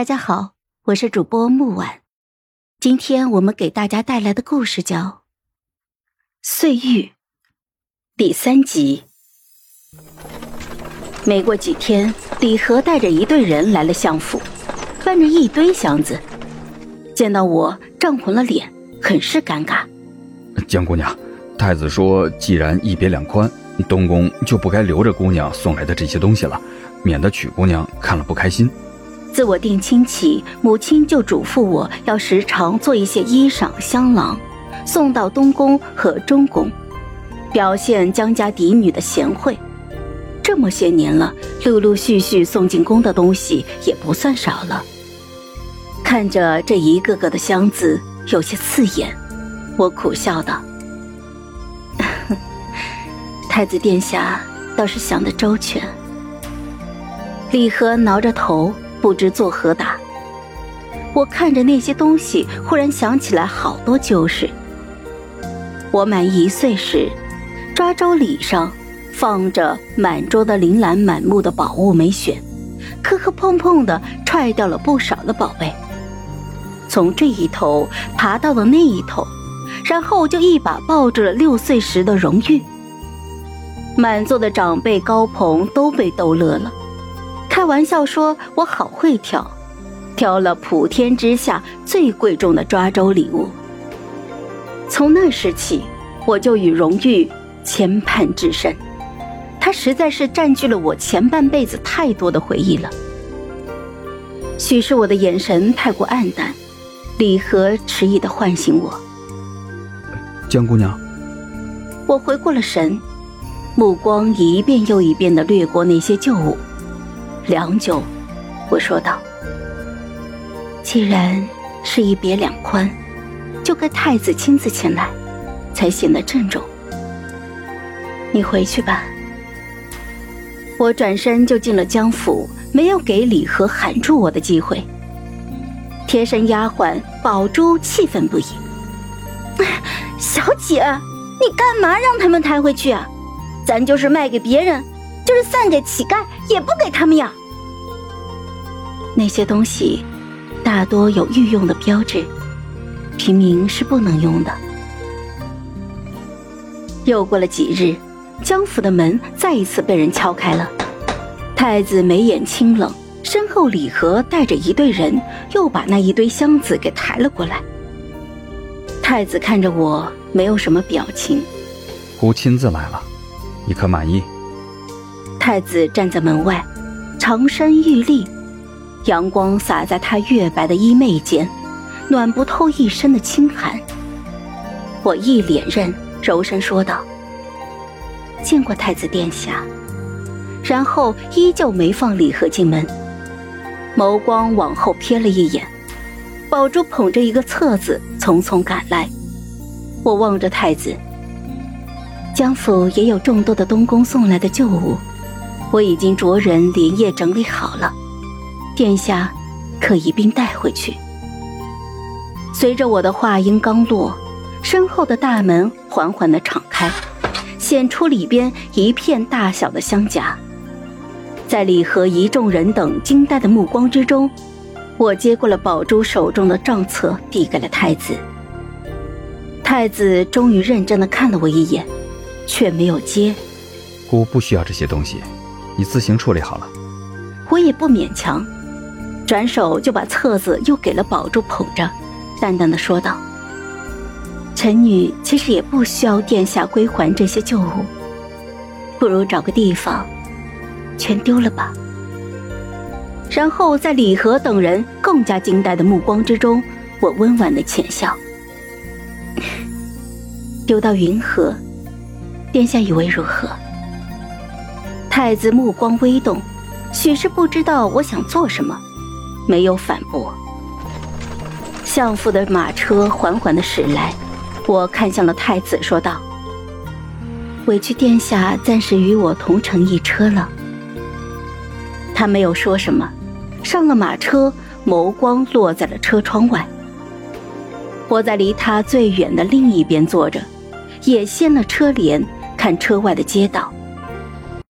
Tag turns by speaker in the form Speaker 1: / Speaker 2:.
Speaker 1: 大家好，我是主播木婉。今天我们给大家带来的故事叫《碎玉》第三集。没过几天，李和带着一队人来了相府，搬着一堆箱子。见到我，涨红了脸，很是尴尬。
Speaker 2: 江姑娘，太子说，既然一别两宽，东宫就不该留着姑娘送来的这些东西了，免得曲姑娘看了不开心。
Speaker 1: 自我定亲起，母亲就嘱咐我要时常做一些衣裳、香囊，送到东宫和中宫，表现江家嫡女的贤惠。这么些年了，陆陆续续送进宫的东西也不算少了。看着这一个个的箱子，有些刺眼，我苦笑道：“ 太子殿下倒是想得周全。”李和挠着头。不知作何答。我看着那些东西，忽然想起来好多旧事。我满一岁时，抓周礼上放着满桌的琳琅满目的宝物没选，磕磕碰碰的踹掉了不少的宝贝。从这一头爬到了那一头，然后就一把抱住了六岁时的荣誉。满座的长辈高朋都被逗乐了。开玩笑说：“我好会挑，挑了普天之下最贵重的抓周礼物。”从那时起，我就与荣誉牵绊至深，它实在是占据了我前半辈子太多的回忆了。许是我的眼神太过黯淡，李和迟疑的唤醒我。
Speaker 2: 江姑娘，
Speaker 1: 我回过了神，目光一遍又一遍的掠过那些旧物。良久，我说道：“既然是一别两宽，就该太子亲自前来，才显得郑重。你回去吧。”我转身就进了江府，没有给李和喊住我的机会。贴身丫鬟宝珠气愤不已：“ 小姐，你干嘛让他们抬回去啊？咱就是卖给别人，就是散给乞丐，也不给他们呀。”那些东西大多有御用的标志，平民是不能用的。又过了几日，江府的门再一次被人敲开了。太子眉眼清冷，身后李和带着一队人又把那一堆箱子给抬了过来。太子看着我，没有什么表情。
Speaker 2: 姑亲自来了，你可满意？
Speaker 1: 太子站在门外，长身玉立。阳光洒在他月白的衣袂间，暖不透一身的清寒。我一脸认，柔声说道：“见过太子殿下。”然后依旧没放李和进门，眸光往后瞥了一眼，宝珠捧着一个册子匆匆赶来。我望着太子，江府也有众多的东宫送来的旧物，我已经着人连夜整理好了。殿下，可一并带回去。随着我的话音刚落，身后的大门缓缓的敞开，显出里边一片大小的箱夹。在李和一众人等惊呆的目光之中，我接过了宝珠手中的账册，递给了太子。太子终于认真的看了我一眼，却没有接。
Speaker 2: 姑不需要这些东西，你自行处理好了。
Speaker 1: 我也不勉强。转手就把册子又给了宝珠捧着，淡淡的说道：“臣女其实也不需要殿下归还这些旧物，不如找个地方，全丢了吧。”然后在李和等人更加惊呆的目光之中，我温婉的浅笑：“丢到云河，殿下以为如何？”太子目光微动，许是不知道我想做什么。没有反驳。相府的马车缓缓的驶来，我看向了太子，说道：“委屈殿下暂时与我同乘一车了。”他没有说什么，上了马车，眸光落在了车窗外。我在离他最远的另一边坐着，也掀了车帘，看车外的街道。